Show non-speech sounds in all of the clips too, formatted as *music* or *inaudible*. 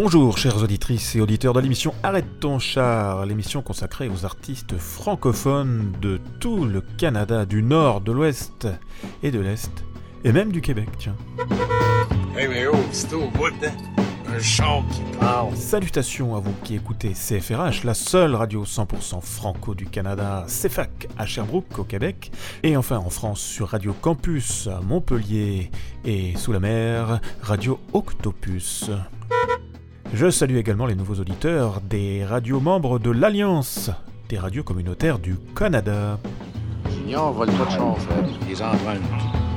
Bonjour chères auditrices et auditeurs de l'émission Arrête ton char, l'émission consacrée aux artistes francophones de tout le Canada, du nord, de l'ouest et de l'est, et même du Québec, tiens. Hey mais oh, c'est au bout, hein? Un chant qui parle. Salutations à vous qui écoutez CFRH, la seule radio 100% franco du Canada, CFAC à Sherbrooke au Québec, et enfin en France sur Radio Campus à Montpellier et sous la mer, Radio Octopus. Je salue également les nouveaux auditeurs des radios membres de l'Alliance, des radios communautaires du Canada. Junior vole pas de char, Fred. Les emprunte.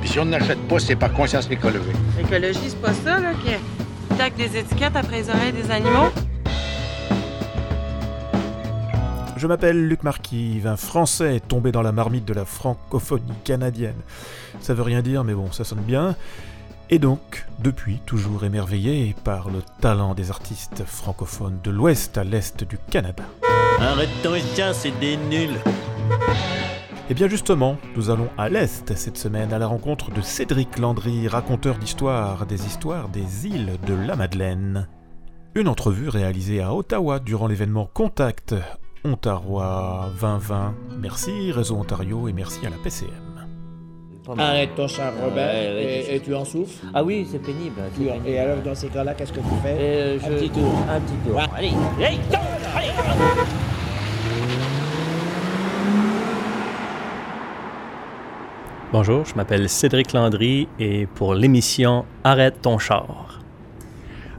Puis si on n'achète pas, c'est par conscience écologique. L'écologie, c'est pas ça, là, qui tac des étiquettes après les oreilles des animaux? Je m'appelle Luc Marquis, un Français tombé dans la marmite de la francophonie canadienne. Ça veut rien dire, mais bon, ça sonne bien. Et donc, depuis, toujours émerveillé par le talent des artistes francophones de l'ouest à l'est du Canada. Arrête ton chien, c'est des nuls. Et bien justement, nous allons à l'Est cette semaine à la rencontre de Cédric Landry, raconteur d'histoires, des histoires des îles de la Madeleine. Une entrevue réalisée à Ottawa durant l'événement Contact Ontario 2020. Merci Réseau Ontario et merci à la PCM. Arrête ton char, Robert, Ouais, ouais, et, et tu en souffres. Ah oui, c'est pénible. Et alors, dans ces cas-là, qu'est-ce que tu fais? Euh, Un je- petit tour. Un petit tour. Ouais. Allez, go, allez. Bonjour, je m'appelle Cédric Landry et pour l'émission Arrête ton char.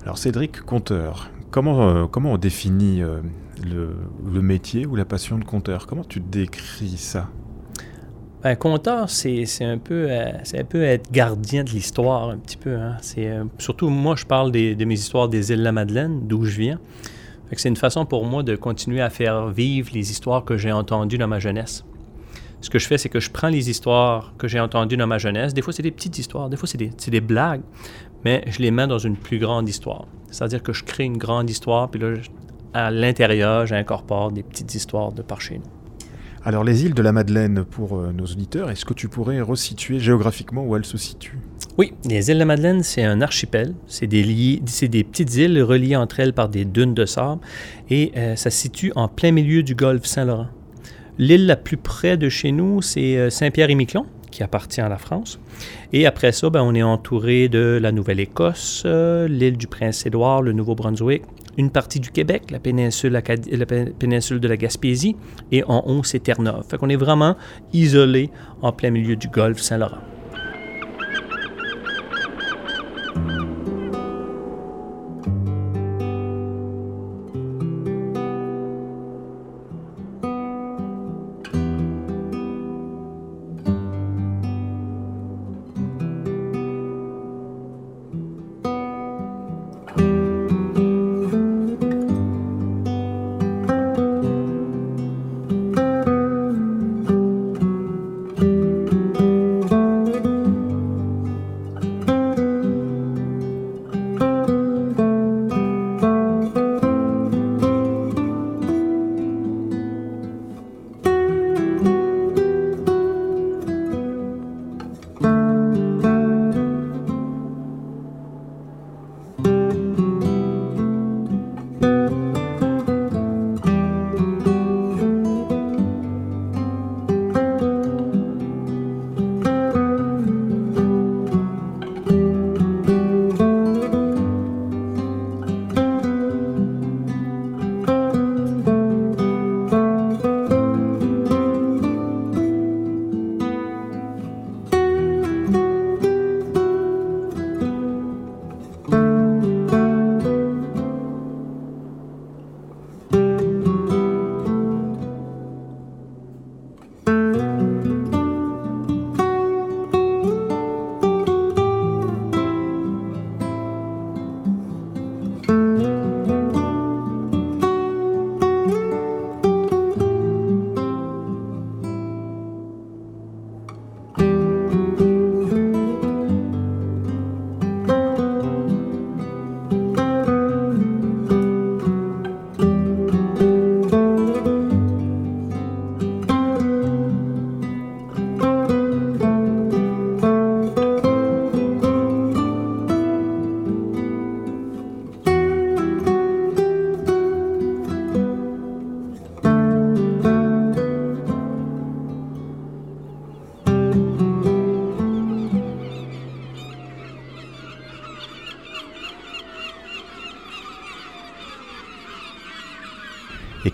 Alors Cédric, conteur, comment, euh, comment on définit euh, le, le métier ou la passion de conteur? Comment tu décris ça? Un conteur, c'est c'est un, peu, euh, c'est un peu être gardien de l'histoire, un petit peu. hein. Euh, surtout, moi, je parle de mes histoires des îles de la Madeleine, d'où je viens. C'est une façon pour moi de continuer à faire vivre les histoires que j'ai entendues dans ma jeunesse. Ce que je fais, c'est que je prends les histoires que j'ai entendues dans ma jeunesse. Des fois, c'est des petites histoires, des fois, c'est des, des blagues, mais je les mets dans une plus grande histoire. C'est-à-dire que je crée une grande histoire, puis là, à l'intérieur, j'incorpore des petites histoires de par chez nous. Alors les îles de la Madeleine, pour euh, nos auditeurs, est-ce que tu pourrais resituer géographiquement où elles se situent? Oui, les îles de la Madeleine, c'est un archipel. C'est des, c'est des petites îles reliées entre elles par des dunes de sable et euh, ça se situe en plein milieu du golfe Saint-Laurent. L'île la plus près de chez nous, c'est euh, Saint-Pierre-et-Miquelon, qui appartient à la France. Et après ça, ben, on est entouré de la Nouvelle-Écosse, l'île du Prince-Édouard, le Nouveau-Brunswick, une partie du Québec, la péninsule, de la Gaspésie, et en haut, c'est Terre-Neuve. Fait qu'on est vraiment isolé en plein milieu du golfe Saint-Laurent.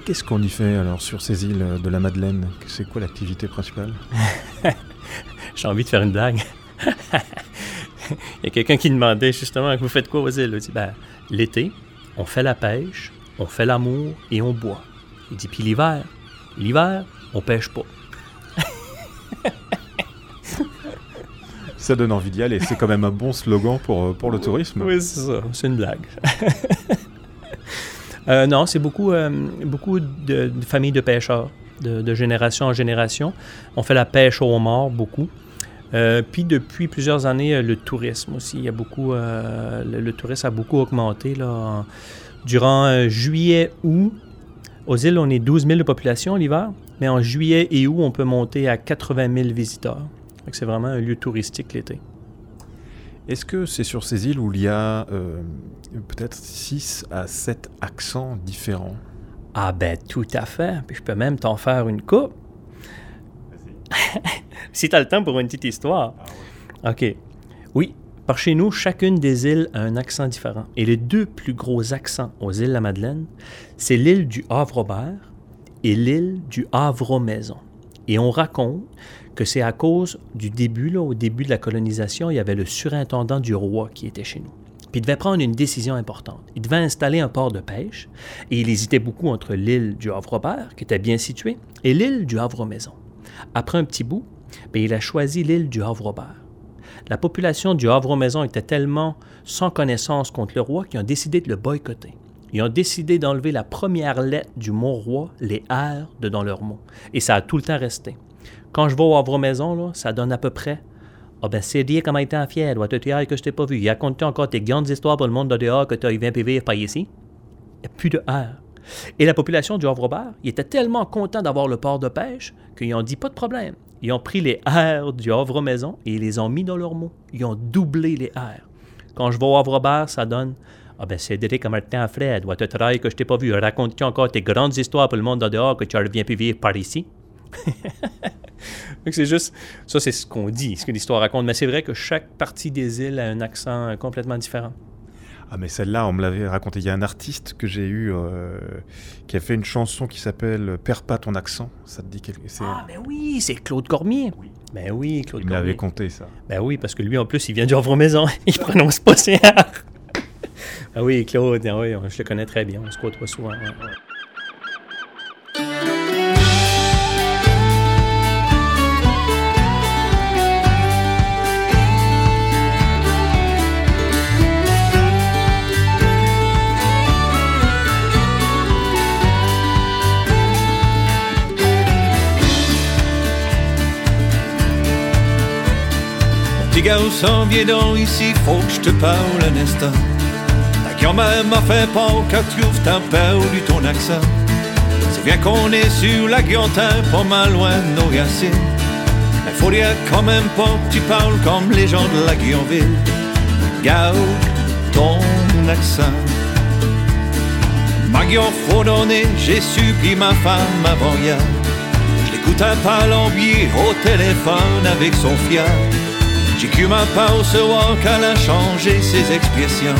Qu'est-ce qu'on y fait alors sur ces îles de la Madeleine? C'est quoi l'activité principale? *laughs* J'ai envie de faire une blague. *laughs* Il y a quelqu'un qui demandait justement vous faites quoi aux îles Il dit ben, l'été, on fait la pêche, on fait l'amour et on boit. Il dit puis l'hiver, l'hiver, on pêche pas. Ça donne envie d'y aller. C'est quand même un bon slogan pour, euh, pour le tourisme. Oui, c'est ça. C'est une blague. *laughs* Euh, non, c'est beaucoup, euh, beaucoup de, familles de pêcheurs, de, génération en génération. On fait la pêche au homard beaucoup. Euh, puis depuis plusieurs années, le tourisme aussi. Il y a beaucoup, le, tourisme a beaucoup augmenté. Là, durant juillet, août, aux îles, on est 12 000 de population l'hiver, mais en juillet et août, on peut monter à 80 000 visiteurs. C'est vraiment un lieu touristique l'été. Est-ce que c'est sur ces îles où il y a euh, peut-être 6 à 7 accents différents? Ah ben tout à fait. Puis je peux même t'en faire une coupe. *laughs* si tu as le temps pour une petite histoire. OK. Oui, par chez nous, chacune des îles a un accent différent. Et les deux plus gros accents aux îles La Madeleine, c'est l'île du Havre-Robert et l'île du Havre-Maison. Et on raconte que c'est à cause du début, au début de la colonisation, il y avait le surintendant du roi qui était chez nous. Puis il devait prendre une décision importante. Il devait installer un port de pêche et il hésitait beaucoup entre l'île du Havre-Robert, qui était bien située, et l'île du Havre-Maison. Après un petit bout, ben, il a choisi l'île du Havre-Robert. La population du Havre-Maison était tellement sans connaissance contre le roi qu'ils ont décidé de le boycotter. Ils ont décidé d'enlever la première lettre du mot roi, les R, de dans leur mot. Et ça a tout le temps resté. Quand je vais au Havre-Maison, là, ça donne à peu près Ah ben c'est dire comment était fier, doit te dire que je t'ai pas vu? Il a encore tes grandes histoires pour le monde de dehors que tu as viens vivre par ici? Il n'y a plus de R. Et la population du Havre-Robert, ils étaient tellement contents d'avoir le port de pêche qu'ils ont dit pas de problème. Ils ont pris les R du Havre-Maison et ils les ont mis dans leurs mots. Ils ont doublé les R. Quand je vais au Havre-Robert, ça donne Ah ben dire comme Martin Fred, doit te dire que je t'ai pas vu? Raconte-tu encore tes grandes histoires pour le monde de dehors que tu reviens plus vivre par ici? *laughs* Donc c'est juste, ça c'est ce qu'on dit, ce que l'histoire raconte. Mais c'est vrai que chaque partie des îles a un accent complètement différent. Ah mais celle-là, on me l'avait raconté. Il y a un artiste que j'ai eu euh, qui a fait une chanson qui s'appelle Perds pas ton accent. Ça te dit quelque chose Ah ben oui, c'est Claude Cormier. Ben oui, Claude Il Cormier. l'avait compté ça. Ben oui, parce que lui en plus, il vient du Havre-Maison. *laughs* il prononce pas ses *laughs* ah oui, Claude, ah oui, je le connais très bien, on se côtoie souvent. Petit garçon, viens donc ici, faut que je te parle un instant. Ta grand-mère m'a fait peur quand tu ouvres ta perdu ton accent. C'est bien qu'on est sur la guillotine, pas mal loin de nos racines. Mais faut dire quand même pas que tu parles comme les gens de la Guillonville. Garde ton accent. Ma guillon fredonnée, j'ai supplié ma femme avant hier. Je l'écoute un palombier au téléphone avec son fier. Ma part ce soir qu'elle a changé ses expressions.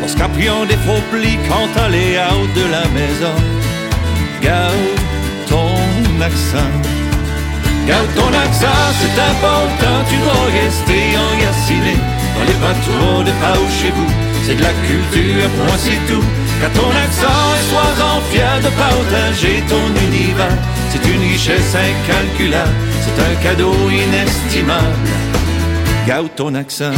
Parce qu'à priant des faux plis quand elle est out de la maison. Garde ton accent. Garde ton accent, c'est important, tu dois rester enraciné. Dans les bateaux de pas chez vous, c'est de la culture, point c'est tout. Car ton accent et sois-en fier de partager ton univers. C'est une richesse incalculable, c'est un cadeau inestimable garde ton accent.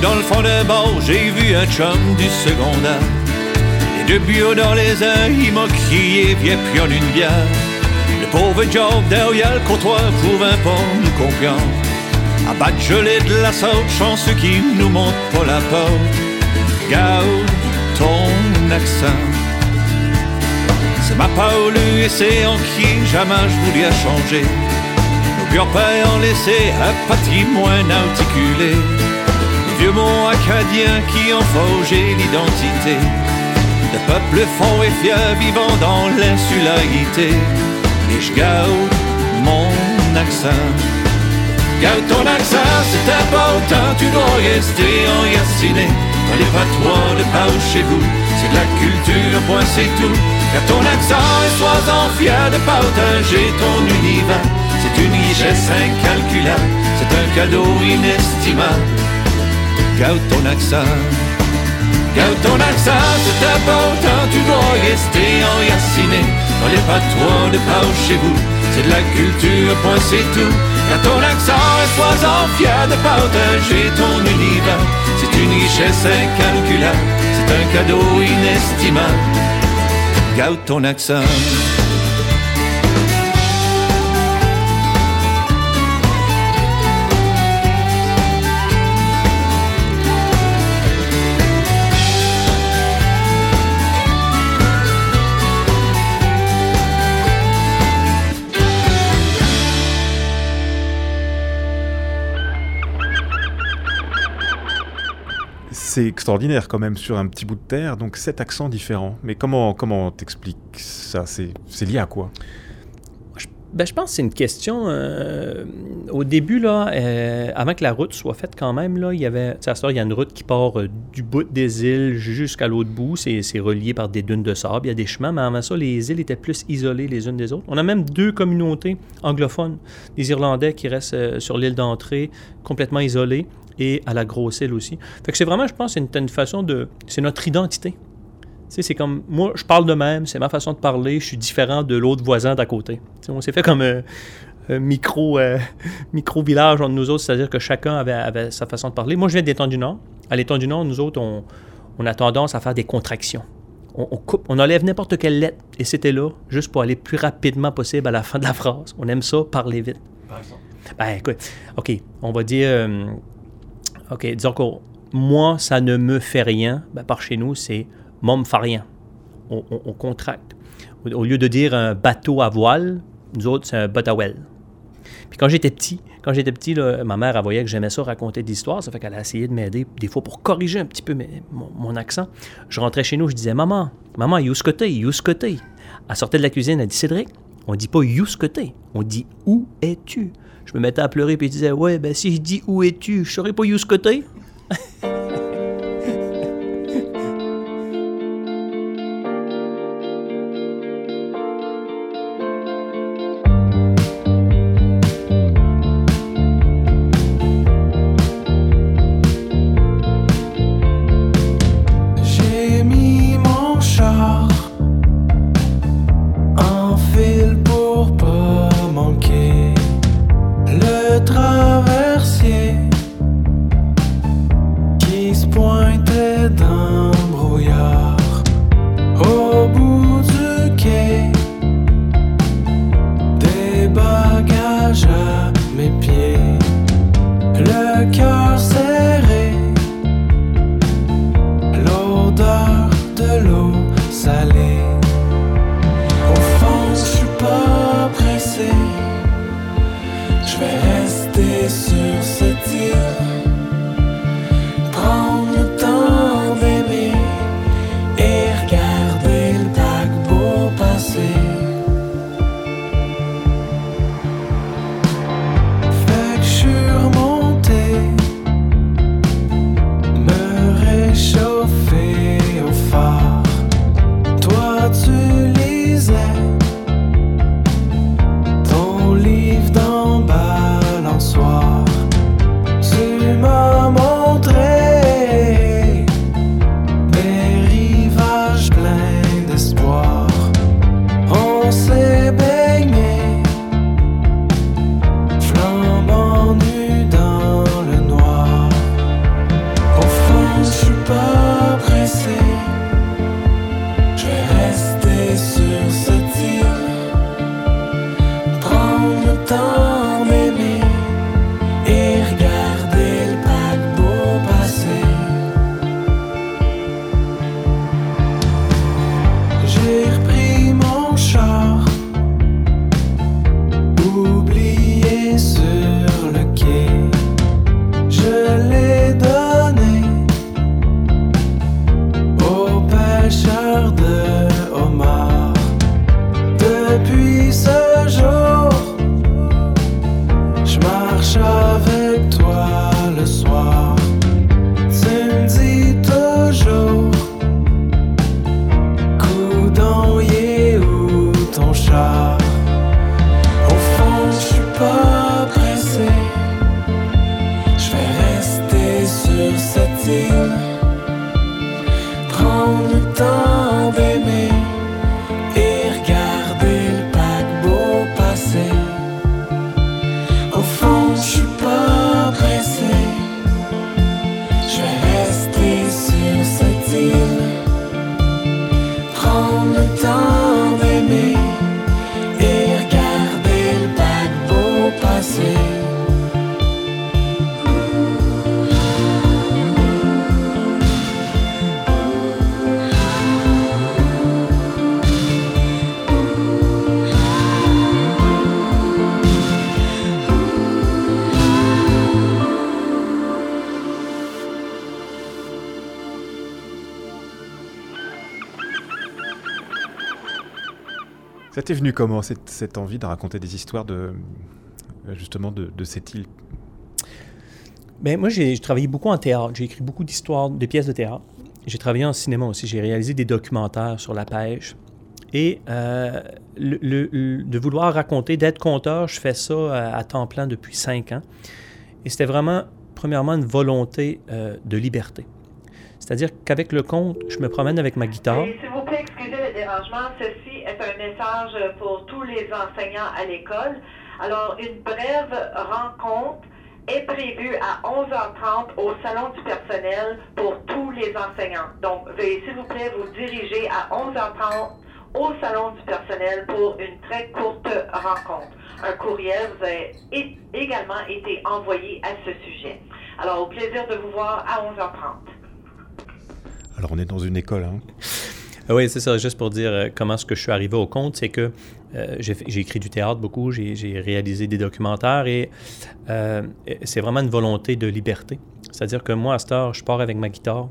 Dans le fond de bord, j'ai vu un chum du secondaire. Les deux bio dans les airs, il m'a crié, viens en une bière. Le pauvre Job derrière le comptoir pouvait pas nous comprendre. À battre gelé de la sorte, chanceux qui nous montre pas la porte. Garde ton accent. C'est ma parole et c'est en qui jamais je voulais changer. Nos grands-pères ont laissé un patrimoine articulé. vieux mots acadiens qui ont forgé l'identité. De peuple fort et fier vivant dans l'insularité. Et je garde mon accent. Garde ton accent, c'est important, tu dois rester enraciné dans les patois de par chez vous. C'est de la culture, point c'est tout. Garde ton accent et sois-en fier de partager ton univers. C'est une richesse incalculable, c'est un cadeau inestimable. Garde ton accent. Garde ton accent, c'est important, tu dois rester enraciné dans les patois de par chez vous. C'est de la culture, point c'est tout. Garde ton accent et sois-en fier de partager ton univers. C'est une richesse incalculable, c'est un cadeau inestimable. Garde ton accent. C'est extraordinaire quand même sur un petit bout de terre, donc sept accents différents. Mais comment comment t'expliques ça? C'est lié à quoi? Ben, je pense que c'est une question. euh, au début, là, euh, avant que la route soit faite, quand même, là, il y avait. tu sais, il y a une route qui part euh, du bout des îles jusqu'à l'autre bout. C'est relié par des dunes de sable. Il y a des chemins, mais avant ça, les îles étaient plus isolées les unes des autres. On a même deux communautés anglophones, des Irlandais qui restent sur l'île d'entrée, complètement isolés, et à la grosse île aussi. Fait que c'est vraiment, je pense, c'est une, une façon de. C'est notre identité. Tu sais, c'est comme, moi, je parle de même, c'est ma façon de parler, je suis différent de l'autre voisin d'à côté. Tu sais, on s'est fait comme un, un micro, euh, *laughs* micro-village entre nous autres, c'est-à-dire que chacun avait, avait sa façon de parler. Moi, je viens de l'étang du Nord. À l'étang du Nord, nous autres, on, on a tendance à faire des contractions. On, on coupe, on enlève n'importe quelle lettre, et c'était là, juste pour aller le plus rapidement possible à la fin de la phrase. On aime ça, parler vite. Ben, écoute, OK, on va dire... euh, OK, disons que moi, ça ne me fait rien. Ben, par chez nous, c'est moi, me fait rien. On, on- on contracte. Au, lieu de dire un bateau à voile, nous autres, c'est un boat. Puis quand j'étais petit, quand j'étais petit, là, ma mère, elle voyait que j'aimais ça raconter des histoires. Ça fait qu'elle a essayé de m'aider, des fois, pour corriger un petit peu mon, accent. Je rentrais chez nous, je disais Maman, maman, you côté, côté. Elle sortait de la cuisine, elle dit Cédric, on dit pas you côté, on dit où es-tu? Je me mettais à pleurer, puis je disais Ouais, ben si je dis où es-tu, je saurais pas you côté. *laughs* t'est venu comment cette, cette envie de raconter des histoires de euh, justement de, de cette île? Ben, moi, j'ai travaillé beaucoup en théâtre. J'ai écrit beaucoup d'histoires, de pièces de théâtre. J'ai travaillé en cinéma aussi. J'ai réalisé des documentaires sur la pêche. Et euh, le- le- le- de vouloir raconter, d'être conteur, je fais ça à, à temps plein depuis cinq ans. Et c'était vraiment, premièrement, une volonté euh, de liberté. C'est-à-dire qu'avec le conte, je me promène avec ma guitare. S'il vous plaît, excusez le dérangement. Ceci un message pour tous les enseignants à l'école. Alors, une brève rencontre est prévue à 11h30 au salon du personnel pour tous les enseignants. Donc, veuillez s'il vous plaît vous diriger à 11h30 au salon du personnel pour une très courte rencontre. Un courriel vous a également été envoyé à ce sujet. Alors, au plaisir de vous voir à 11h30. Alors on est dans une école, hein. Ah Oui, c'est ça, juste pour dire euh, comment est-ce que je suis arrivé au conte, c'est que euh, j'ai écrit du théâtre beaucoup, j'ai réalisé des documentaires et euh, c'est vraiment une volonté de liberté. C'est-à-dire que moi, à cette heure, je pars avec ma guitare,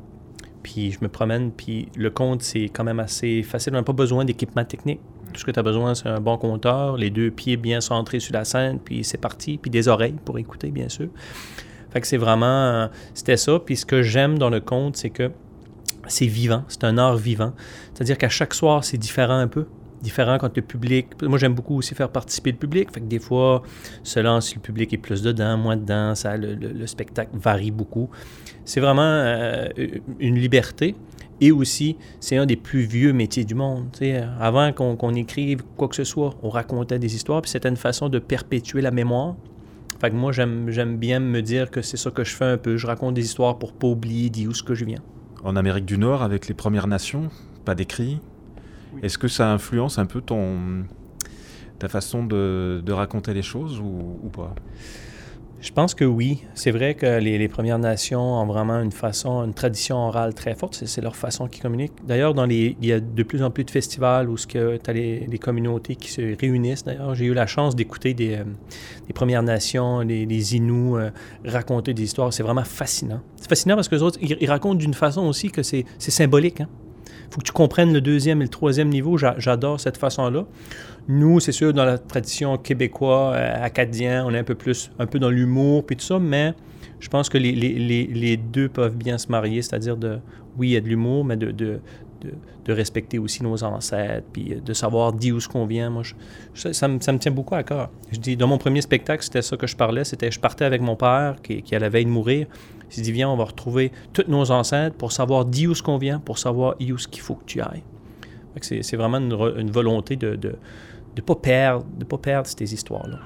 puis je me promène, puis le conte, c'est quand même assez facile. On n'a pas besoin d'équipement technique. Tout ce que tu as besoin, c'est un bon compteur, les deux pieds bien centrés sur la scène, puis c'est parti, puis des oreilles pour écouter, bien sûr. Fait que c'est vraiment... C'était ça. Puis ce que j'aime dans le conte, c'est que c'est vivant, c'est un art vivant. C'est-à-dire qu'à chaque soir, c'est différent un peu. Différent quand le public. Moi, j'aime beaucoup aussi faire participer le public. Fait que des fois, selon si le public est plus dedans, moins dedans, le, le- le spectacle varie beaucoup. C'est vraiment euh, une liberté. Et aussi, c'est un des plus vieux métiers du monde. Avant qu'on écrive quoi que ce soit, on racontait des histoires, puis c'était une façon de perpétuer la mémoire. Fait que moi, j'aime bien me dire que c'est ça que je fais un peu. Je raconte des histoires pour pas oublier d'où je viens. En Amérique du Nord, avec les Premières Nations, pas d'écrit. Est-ce que ça influence un peu ton ta façon de, de raconter les choses ou, ou pas? Je pense que oui. C'est vrai que les, Premières Nations ont vraiment une façon, une tradition orale très forte. C'est, leur façon qu'ils communiquent. D'ailleurs, dans les, il y a de plus en plus de festivals où tu as les, communautés qui se réunissent. D'ailleurs, j'ai eu la chance d'écouter des, euh, Premières Nations, les, les euh, raconter des histoires. C'est vraiment fascinant. C'est fascinant parce que les autres, ils, racontent d'une façon aussi que c'est, c'est symbolique. hein. Faut que tu comprennes le deuxième et le troisième niveau. J'a- J'adore cette façon-là. Nous, c'est sûr, dans la tradition québécoise, euh, acadien, on est un peu plus, un peu dans l'humour puis tout ça, mais je pense que les, deux peuvent bien se marier, c'est-à-dire de, oui, il y a de l'humour, mais de, respecter aussi nos ancêtres, puis euh, de savoir d'où ce qu'on vient. Moi, je- ça, me, ça me tient beaucoup à cœur. Je dis, dans mon premier spectacle, c'était ça que je parlais, c'était, je partais avec mon père, qui, qui à la veille de mourir, il dit, viens, on va retrouver tous nos ancêtres pour savoir d'où ce qu'on vient, pour savoir où ce qu'il faut que tu ailles. C'est, vraiment une, volonté de ne de, de pas pas perdre ces histoires-là.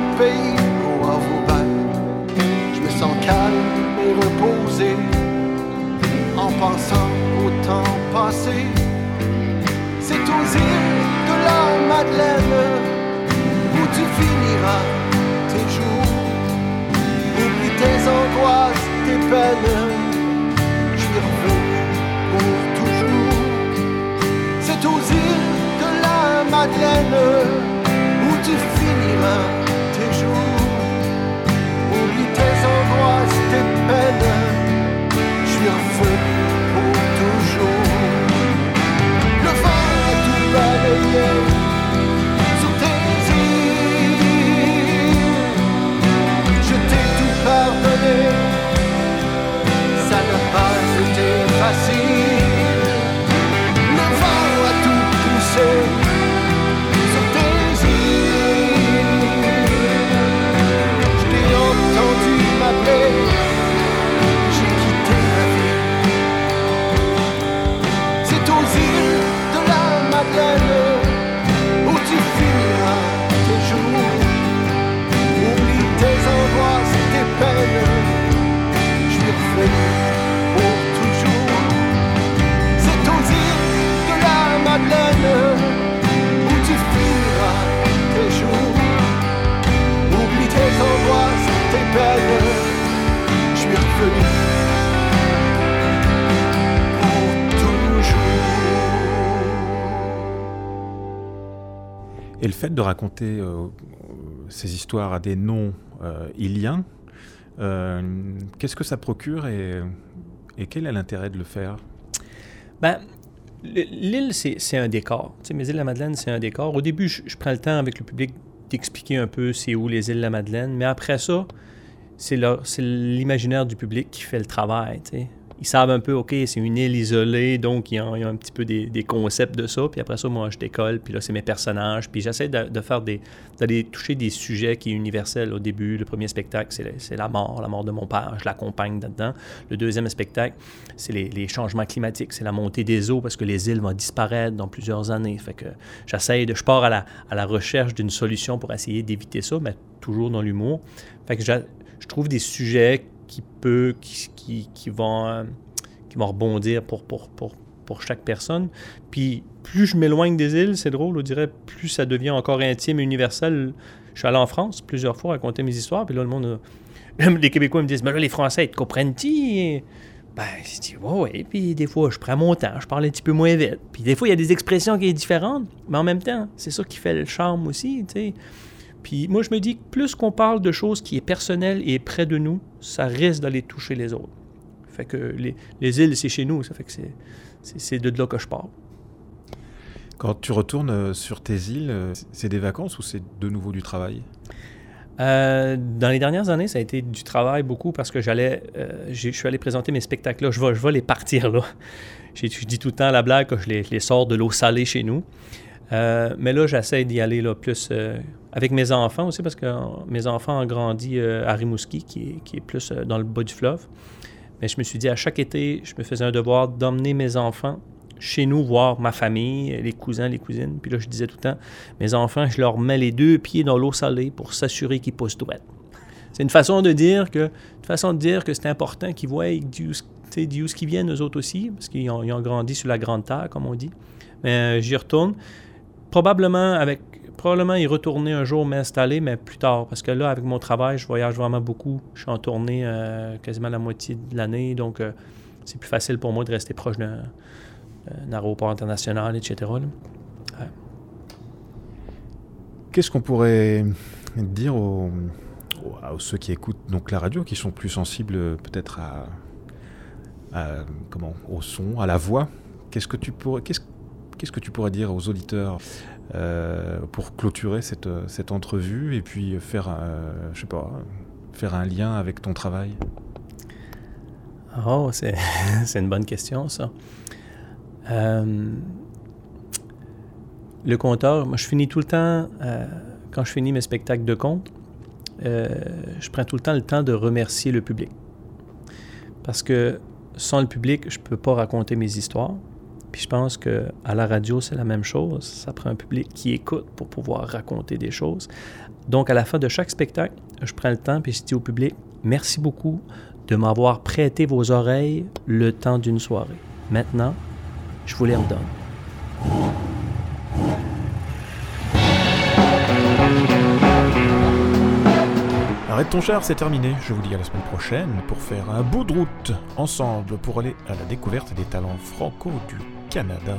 De pays au Havre Je me sens calme et reposé en pensant au temps passé. C'est aux îles de la Madeleine où tu finiras tes jours. Oublie tes angoisses, tes peines. Je suis revenu pour toujours. C'est aux îles de la Madeleine où tu finiras Et le fait de raconter euh, ces histoires à des noms euh, qu'est-ce que ça procure et, quel est l'intérêt de le faire? Ben, le- l'île, c'est un décor. Tu mes îles de la Madeleine, c'est un décor. Au début, je, je prends le temps avec le public d'expliquer un peu c'est où les îles de la Madeleine, mais après ça, c'est l'imaginaire du public qui fait le travail. tu. Ils savent un peu, OK, c'est une île isolée, donc ont, ils ont un petit peu des, concepts de ça. Puis après ça, moi, je décolle, puis là, c'est mes personnages. Puis j'essaie de, faire des. d'aller toucher des sujets qui sont universels. Au début, le premier spectacle, c'est la- mort, la mort de mon père. Je l'accompagne là-dedans. Le deuxième spectacle, c'est les, changements climatiques, c'est la montée des eaux parce que les îles vont disparaître dans plusieurs années. Fait que j'essaye de, je pars à la, à la recherche d'une solution pour essayer d'éviter ça, mais toujours dans l'humour. Fait que je trouve des sujets qui peut, qui, qui, qui vont, euh, qui vont rebondir pour, pour, pour, pour chaque personne. Puis plus je m'éloigne des îles, c'est drôle, on dirait, plus ça devient encore intime et universel. Je suis allé en France plusieurs fois raconter mes histoires, puis là, le monde, *laughs* les Québécois me disent, mais là, les Français, te comprennent-ils? Ben, je dis, ouais, ouais. Puis des fois, je prends mon temps, je parle un petit peu moins vite. Puis des fois, il y a des expressions qui sont différentes, mais en même temps, c'est ça qui fait le charme aussi, tu sais. Puis moi, je me dis que plus qu'on parle de choses qui est personnelles et près de nous, ça risque d'aller toucher les autres. Fait que les, les îles, c'est chez nous, ça fait que c'est, de là que je pars. Quand tu retournes euh, sur tes îles, euh, c'est des vacances ou c'est de nouveau du travail? Euh, dans les dernières années, ça a été du travail beaucoup parce que j'allais, euh, je suis allé présenter mes spectacles là. Je vais, je vais les partir là. Je dis tout le temps la blague que je les, je les sors de l'eau salée chez nous. Euh, mais là, j'essaie d'y aller là, plus euh, avec mes enfants aussi parce que euh, mes enfants ont grandi à Rimouski, qui est, qui est plus dans le bas du fleuve. Mais je me suis dit, à chaque été, je me faisais un devoir d'emmener mes enfants chez nous voir ma famille, les cousins, les cousines. Puis là, je disais tout le temps, mes enfants, je leur mets les deux pieds dans l'eau salée pour s'assurer qu'ils poussent droit. C'est une façon de dire que, une façon de dire que c'est important qu'ils voient d'où qu'ils viennent, eux autres aussi, parce qu'ils ont, grandi sur la grande terre, comme on dit. Mais j'y retourne. Probablement avec probablement y retourner un jour m'installer, mais plus tard. Parce que là, avec mon travail, je voyage vraiment beaucoup. Je suis en tournée euh, quasiment la moitié de l'année, donc euh, c'est plus facile pour moi de rester proche d'un aéroport international, etc. Ouais. Qu'est-ce qu'on pourrait dire aux, ceux qui écoutent donc la radio, qui sont plus sensibles euh, peut-être à- comment, au son, à la voix? Qu'est-ce que tu pourrais, qu'est-ce, qu'est-ce que tu pourrais dire aux auditeurs euh, pour clôturer cette, euh, cette entrevue et puis faire, un- je sais pas, faire un lien avec ton travail? Oh, *laughs* c'est une bonne question, ça. Euh, le compteur, moi, je finis tout le temps, euh, quand je finis mes spectacles de conte, euh, je prends tout le temps le temps de remercier le public. Parce que sans le public, je ne peux pas raconter mes histoires. Puis je pense que à la radio, c'est la même chose. Ça prend un public qui écoute pour pouvoir raconter des choses. Donc, à la fin de chaque spectacle, je prends le temps puis je dis au public merci beaucoup de m'avoir prêté vos oreilles le temps d'une soirée. Maintenant, je vous les redonne. Arrête ton char, c'est terminé. Je vous dis à la semaine prochaine pour faire un bout de route ensemble pour aller à la découverte des talents franco du Canada.